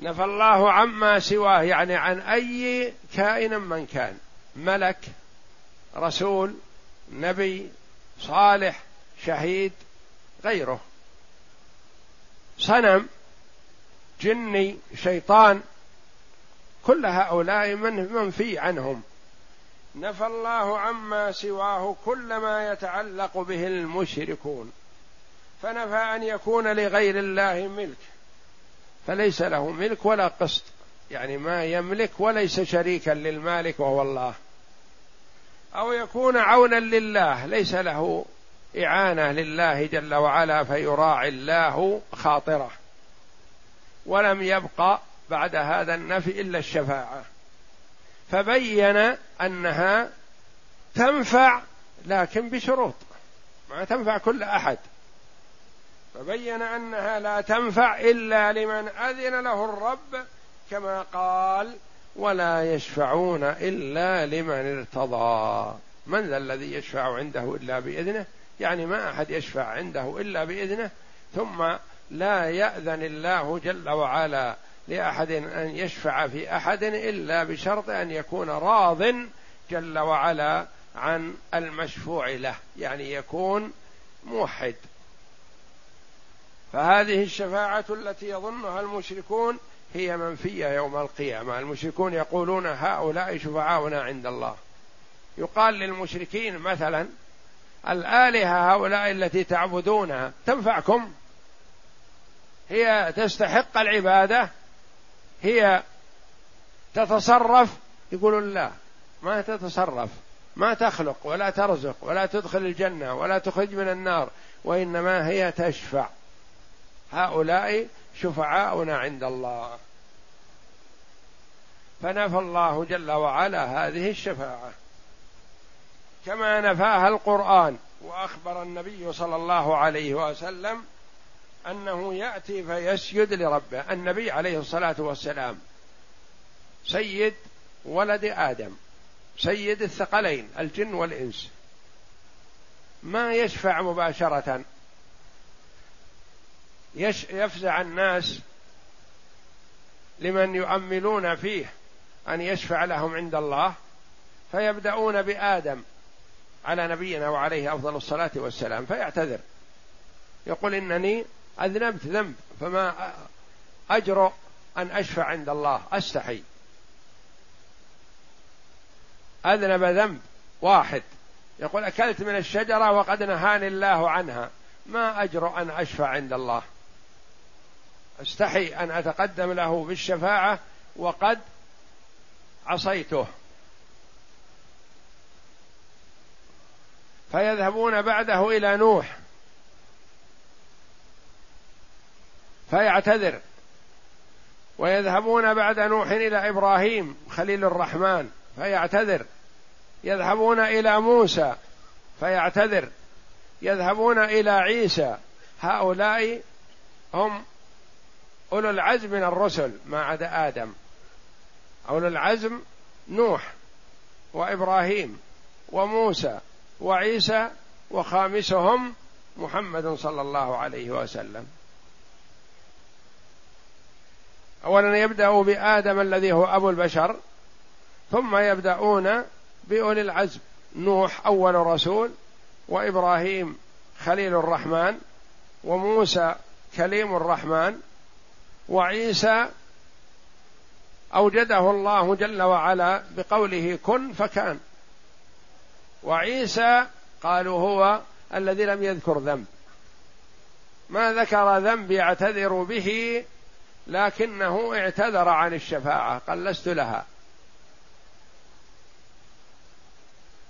نفى الله عما سواه يعني عن أي كائن من كان. ملك رسول نبي صالح شهيد غيره. صنم جني شيطان كل هؤلاء من منفي عنهم. نفى الله عما سواه كل ما يتعلق به المشركون. فنفى أن يكون لغير الله ملك. فليس له ملك ولا قسط. يعني ما يملك وليس شريكا للمالك وهو الله. أو يكون عونا لله ليس له إعانة لله جل وعلا فيراعي الله خاطره. ولم يبق بعد هذا النفي إلا الشفاعة. فبين أنها تنفع لكن بشروط. ما تنفع كل أحد. فبين أنها لا تنفع إلا لمن أذن له الرب كما قال ولا يشفعون إلا لمن ارتضى. من ذا الذي يشفع عنده إلا بإذنه؟ يعني ما أحد يشفع عنده إلا بإذنه ثم لا يأذن الله جل وعلا لأحد أن يشفع في أحد إلا بشرط أن يكون راض جل وعلا عن المشفوع له يعني يكون موحد. فهذه الشفاعة التي يظنها المشركون هي منفية يوم القيامة. المشركون يقولون هؤلاء شفعاؤنا عند الله. يقال للمشركين مثلا الآلهة هؤلاء التي تعبدونها تنفعكم؟ هي تستحق العبادة؟ هي تتصرف؟ يقولون لا ما تتصرف ما تخلق ولا ترزق ولا تدخل الجنة ولا تخرج من النار وإنما هي تشفع. هؤلاء شفعاؤنا عند الله. فنفى الله جل وعلا هذه الشفاعة. كما نفاها القرآن وأخبر النبي صلى الله عليه وسلم أنه يأتي فيسجد لربه النبي عليه الصلاة والسلام. سيد ولد آدم سيد الثقلين الجن والإنس. ما يشفع مباشرة يفزع الناس لمن يؤملون فيه أن يشفع لهم عند الله فيبدأون بآدم على نبينا وعليه أفضل الصلاة والسلام فيعتذر. يقول إنني أذنبت ذنب فما أجرؤ أن أشفع عند الله أستحي. أذنب ذنب واحد. يقول أكلت من الشجرة وقد نهاني الله عنها ما أجرؤ أن أشفع عند الله. أستحي أن أتقدم له بالشفاعة وقد عصيته. فيذهبون بعده إلى نوح. فيعتذر. ويذهبون بعد نوح إلى إبراهيم خليل الرحمن. فيعتذر. يذهبون إلى موسى. فيعتذر. يذهبون إلى عيسى. هؤلاء هم أولو العزم من الرسل ما عدا آدم. أولو العزم نوح وإبراهيم وموسى وعيسى وخامسهم محمد صلى الله عليه وسلم. اولا يبدا بآدم الذي هو أبو البشر ثم يبدأون بأولي العزم نوح أول رسول وإبراهيم خليل الرحمن وموسى كليم الرحمن وعيسى أوجده الله جل وعلا بقوله كن فكان. وعيسى قالوا هو الذي لم يذكر ذنب. ما ذكر ذنب يعتذر به لكنه اعتذر عن الشفاعة قال لست لها.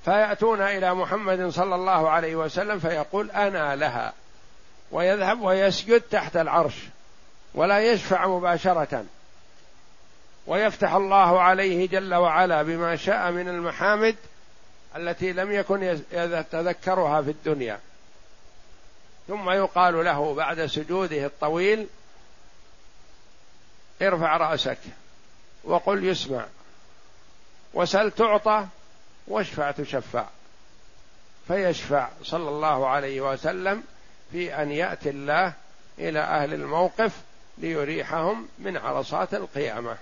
فيأتون إلى محمد صلى الله عليه وسلم فيقول أنا لها. ويذهب ويسجد تحت العرش. ولا يشفع مباشرة. ويفتح الله عليه جل وعلا بما شاء من المحامد التي لم يكن يتذكرها في الدنيا. ثم يقال له بعد سجوده الطويل ارفع رأسك وقل يسمع. وسل تعطى واشفع تشفع. فيشفع صلى الله عليه وسلم في أن يأتي الله إلى أهل الموقف ليريحهم من عرصات القيامة.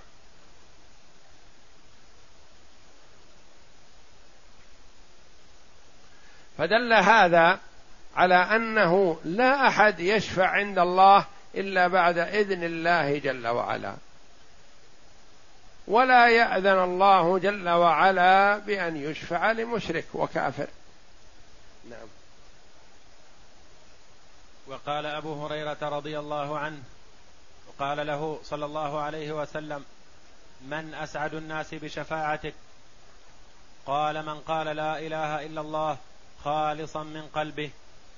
فدل هذا على أنه لا أحد يشفع عند الله إلا بعد إذن الله جل وعلا. ولا يأذن الله جل وعلا بأن يشفع لمشرك وكافر. نعم. وقال أبو هريرة رضي الله عنه وقال له صلى الله عليه وسلم من أسعد الناس بشفاعتك قال من قال لا إله إلا الله خالصا من قلبه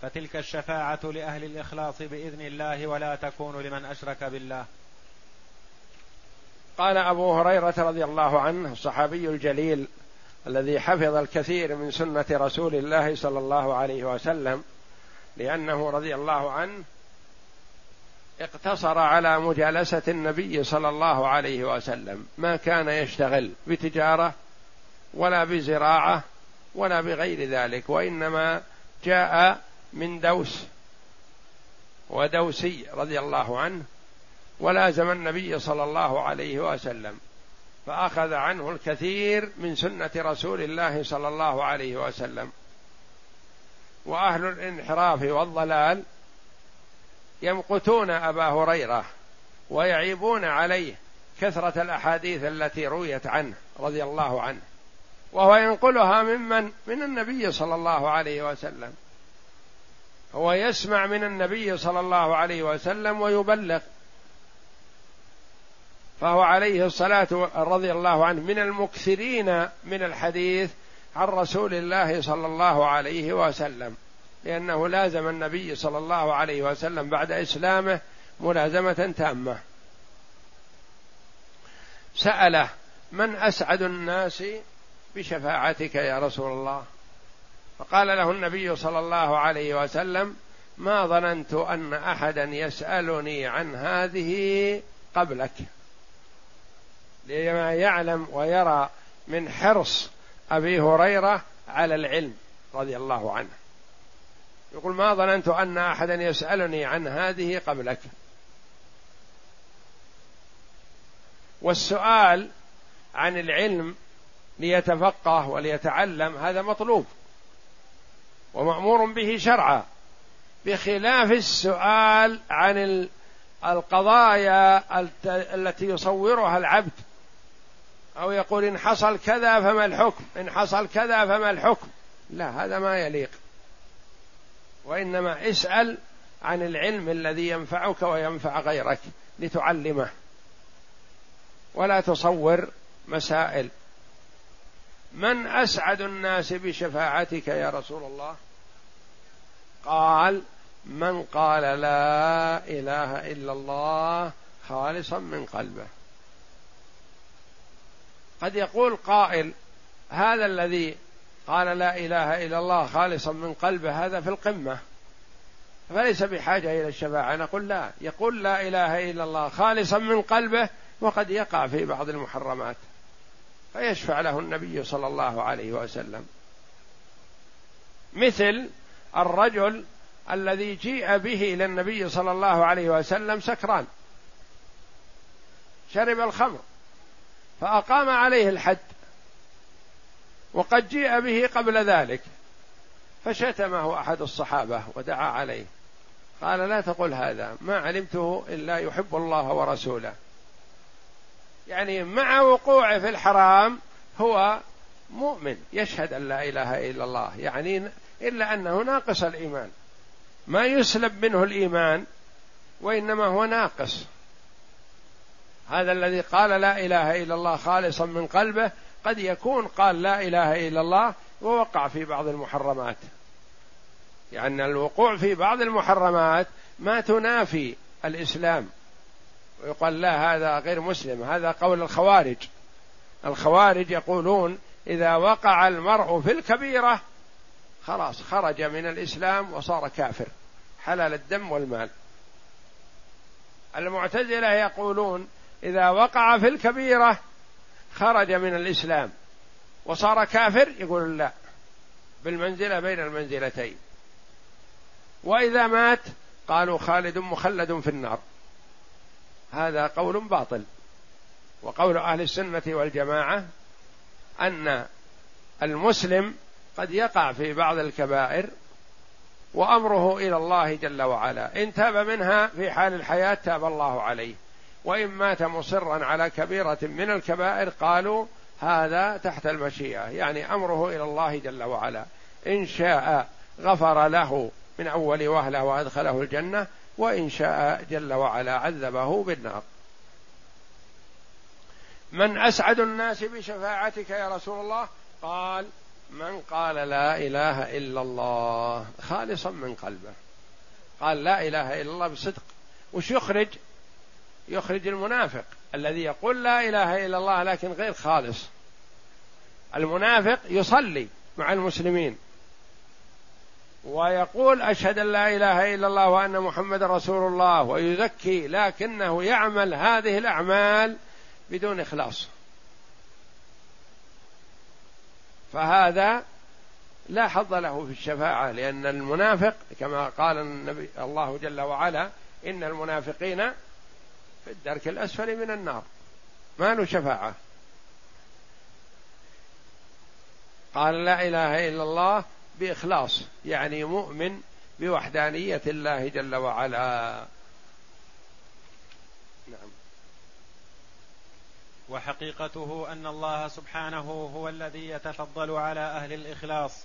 فتلك الشفاعة لأهل الإخلاص بإذن الله ولا تكون لمن أشرك بالله. قال أبو هريرة رضي الله عنه الصحابي الجليل الذي حفظ الكثير من سنة رسول الله صلى الله عليه وسلم لأنه رضي الله عنه اقتصر على مجالسة النبي صلى الله عليه وسلم. ما كان يشتغل بتجارة ولا بزراعة ولا بغير ذلك وإنما جاء من دوس ودوسي رضي الله عنه ولازم النبي صلى الله عليه وسلم فأخذ عنه الكثير من سنة رسول الله صلى الله عليه وسلم. وأهل الانحراف والضلال يمقتون أبا هريرة ويعيبون عليه كثرة الأحاديث التي رويت عنه رضي الله عنه. وهو ينقلها ممن؟ من النبي صلى الله عليه وسلم. هو يسمع من النبي صلى الله عليه وسلم ويبلغ. فهو عليه الصلاة رضي الله عنه من المكثرين من الحديث عن رسول الله صلى الله عليه وسلم. لأنه لازم النبي صلى الله عليه وسلم بعد إسلامه ملازمة تامة. سأله من أسعد الناس بشفاعتك يا رسول الله؟ فقال له النبي صلى الله عليه وسلم ما ظننت أن أحدا يسألني عن هذه قبلك. لما يعلم ويرى من حرص أبي هريرة على العلم رضي الله عنه. يقول ما ظننت أن أحدا يسألني عن هذه قبلك. والسؤال عن العلم ليتفقه وليتعلم هذا مطلوب ومأمور به شرعا بخلاف السؤال عن القضايا التي يصورها العبد. أو يقول إن حصل كذا فما الحكم إن حصل كذا فما الحكم. لا هذا ما يليق. وإنما اسأل عن العلم الذي ينفعك وينفع غيرك لتعلمه. ولا تصور مسائل. من أسعد الناس بشفاعتك يا رسول الله؟ قال من قال لا إله إلا الله خالصا من قلبه. قد يقول قائل هذا الذي قال لا إله إلا الله خالصا من قلبه هذا في القمة. فليس بحاجة إلى الشفاعة. نقول لا. يقول لا إله إلا الله خالصا من قلبه وقد يقع في بعض المحرمات. فيشفع له النبي صلى الله عليه وسلم. مثل الرجل الذي جيء به إلى النبي صلى الله عليه وسلم سكران. شرب الخمر. فأقام عليه الحد. وقد جيء به قبل ذلك فشتمه أحد الصحابة ودعا عليه. قال لا تقل هذا ما علمته إلا يحب الله ورسوله. يعني مع وقوعه في الحرام هو مؤمن يشهد أن لا إله إلا الله. يعني إلا أنه ناقص الإيمان. ما يسلب منه الإيمان وإنما هو ناقص. هذا الذي قال لا إله إلا الله خالصا من قلبه قد يكون قال لا إله إلا الله ووقع في بعض المحرمات. يعني الوقوع في بعض المحرمات ما تنافي الإسلام. ويقال لا هذا غير مسلم هذا قول الخوارج. الخوارج يقولون إذا وقع المرء في الكبيرة خلاص خرج من الإسلام وصار كافر حلال الدم والمال. المعتزلة يقولون إذا وقع في الكبيرة خرج من الإسلام وصار كافر؟ يقول لا. بالمنزلة بين المنزلتين. وإذا مات قالوا خالد مخلد في النار. هذا قول باطل. وقول أهل السنة والجماعة أن المسلم قد يقع في بعض الكبائر وأمره إلى الله جل وعلا. إن تاب منها في حال الحياة تاب الله عليه. وإن مات مصرا على كبيرة من الكبائر قالوا هذا تحت المشيئة. يعني أمره إلى الله جل وعلا. إن شاء غفر له من أول وهلة وأدخله الجنة وإن شاء جل وعلا عذبه بالنار. من أسعد الناس بشفاعتك يا رسول الله؟ قال من قال لا إله إلا الله خالصا من قلبه. قال لا إله إلا الله بصدق. وش يخرج؟ يخرج المنافق الذي يقول لا إله إلا الله لكن غير خالص. المنافق يصلي مع المسلمين ويقول أشهد أن لا إله إلا الله وأن محمد رسول الله ويزكي لكنه يعمل هذه الأعمال بدون إخلاص. فهذا لا حظ له في الشفاعة لأن المنافق كما قال النبي الله جل وعلا إن المنافقين في الدرك الأسفل من النار. ما له شفاعة. قال لا إله إلا الله بإخلاص يعني مؤمن بوحدانية الله جل وعلا. نعم. وحقيقته أن الله سبحانه هو الذي يتفضل على أهل الإخلاص.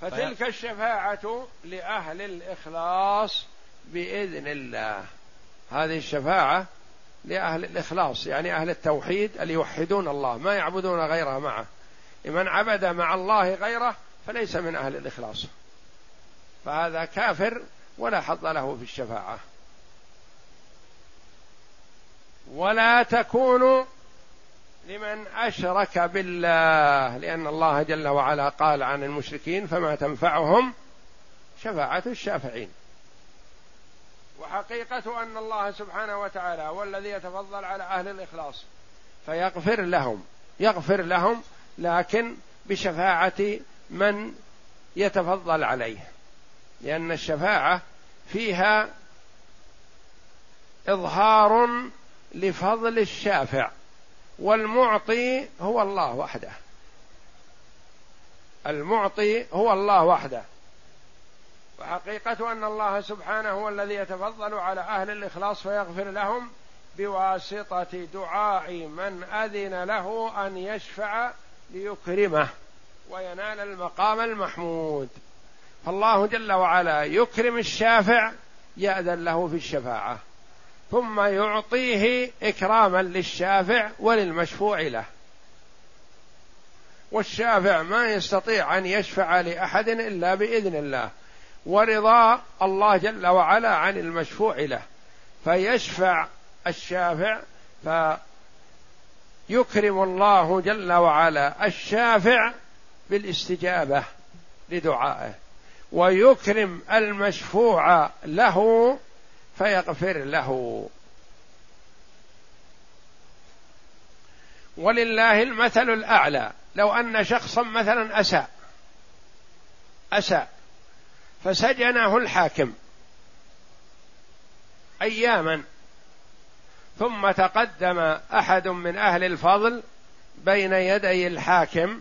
فتلك الشفاعة لأهل الإخلاص بإذن الله. هذه الشفاعة لأهل الإخلاص يعني أهل التوحيد اللي يوحدون الله ما يعبدون غيره معه. من عبد مع الله غيره فليس من أهل الإخلاص. فهذا كافر ولا حظ له في الشفاعة. ولا تكون لمن أشرك بالله لأن الله جل وعلا قال عن المشركين فما تنفعهم شفاعة الشافعين. وحقيقة أن الله سبحانه وتعالى هو الذي يتفضل على أهل الإخلاص فيغفر لهم يغفر لهم لكن بشفاعة من يتفضل عليه لأن الشفاعة فيها إظهار لفضل الشافع والمعطي هو الله وحده. المعطي هو الله وحده. وحقيقة أن الله سبحانه هو الذي يتفضل على أهل الإخلاص فيغفر لهم بواسطة دعاء من أذن له أن يشفع ليكرمه وينال المقام المحمود. فالله جل وعلا يكرم الشافع يأذن له في الشفاعة ثم يعطيه إكراما للشافع وللمشفوع له. والشافع ما يستطيع أن يشفع لأحد إلا بإذن الله. ورضا الله جل وعلا عن المشفوع له. فيشفع الشافع فيكرم الله جل وعلا الشافع بالاستجابة لدعائه. ويكرم المشفوع له فيغفر له. ولله المثل الأعلى. لو أن شخصا مثلا أساء أساء. فسجنه الحاكم أياما. ثم تقدم أحد من أهل الفضل بين يدي الحاكم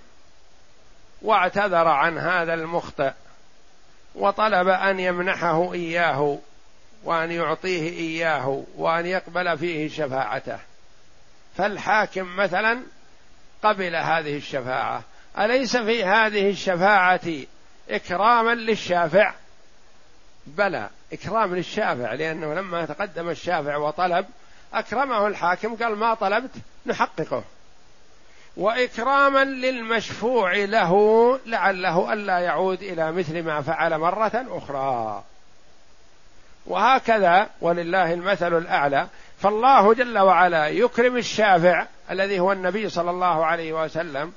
واعتذر عن هذا المخطئ وطلب أن يمنحه إياه وأن يعطيه إياه وأن يقبل فيه شفاعته. فالحاكم مثلا قبل هذه الشفاعة أليس في هذه الشفاعة إكراما للشافع. بلى إكرام للشافع لأنه لما تقدم الشافع وطلب أكرمه الحاكم قال ما طلبت نحققه. وإكراما للمشفوع له لعله ألا يعود إلى مثل ما فعل مرة أخرى. وهكذا ولله المثل الأعلى. فالله جل وعلا يكرم الشافع الذي هو النبي صلى الله عليه وسلم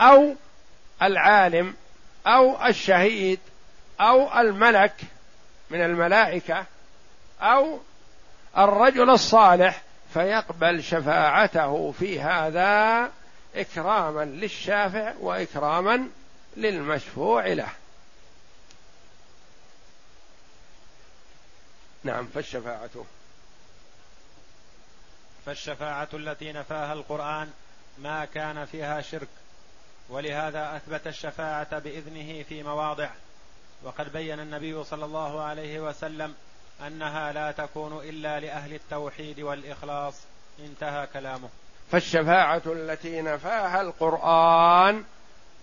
أو العالم أو الشهيد أو الملك من الملائكة أو الرجل الصالح فيقبل شفاعته في هذا إكراما للشافع وإكراما للمشفوع له. نعم فالشفاعة. فالشفاعة التي نفاها القرآن ما كان فيها شرك. ولهذا أثبت الشفاعة بإذنه في مواضع. وقد بين النبي صلى الله عليه وسلم أنها لا تكون إلا لأهل التوحيد والإخلاص. انتهى كلامه. فالشفاعة التي نفاها القرآن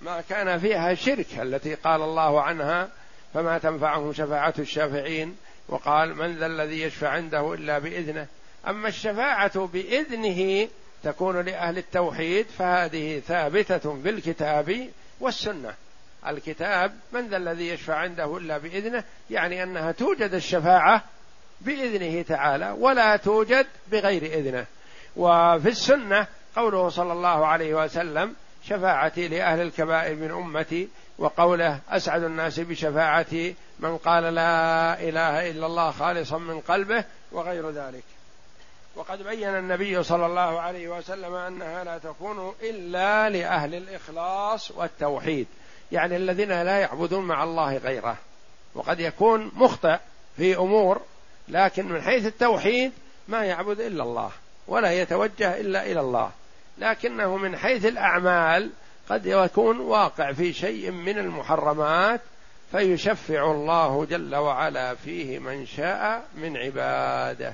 ما كان فيها شرك التي قال الله عنها فما تنفعهم شفاعة الشافعين وقال من ذا الذي يشفع عنده إلا بإذنه. أما الشفاعة بإذنه تكون لأهل التوحيد فهذه ثابتة في الكتاب والسنة. الكتاب من ذا الذي يشفع عنده إلا بإذنه؟ يعني أنها توجد الشفاعة بإذنه تعالى ولا توجد بغير إذنه. وفي السنة قوله صلى الله عليه وسلم شفاعتي لأهل الكبائر من أمتي وقوله أسعد الناس بشفاعتي من قال لا إله إلا الله خالصا من قلبه وغير ذلك. وقد بين النبي صلى الله عليه وسلم أنها لا تكون إلا لأهل الإخلاص والتوحيد يعني الذين لا يعبدون مع الله غيره. وقد يكون مخطئ في أمور لكن من حيث التوحيد ما يعبد إلا الله ولا يتوجه إلا إلى الله. لكنه من حيث الأعمال قد يكون واقع في شيء من المحرمات فيشفع الله جل وعلا فيه من شاء من عباده.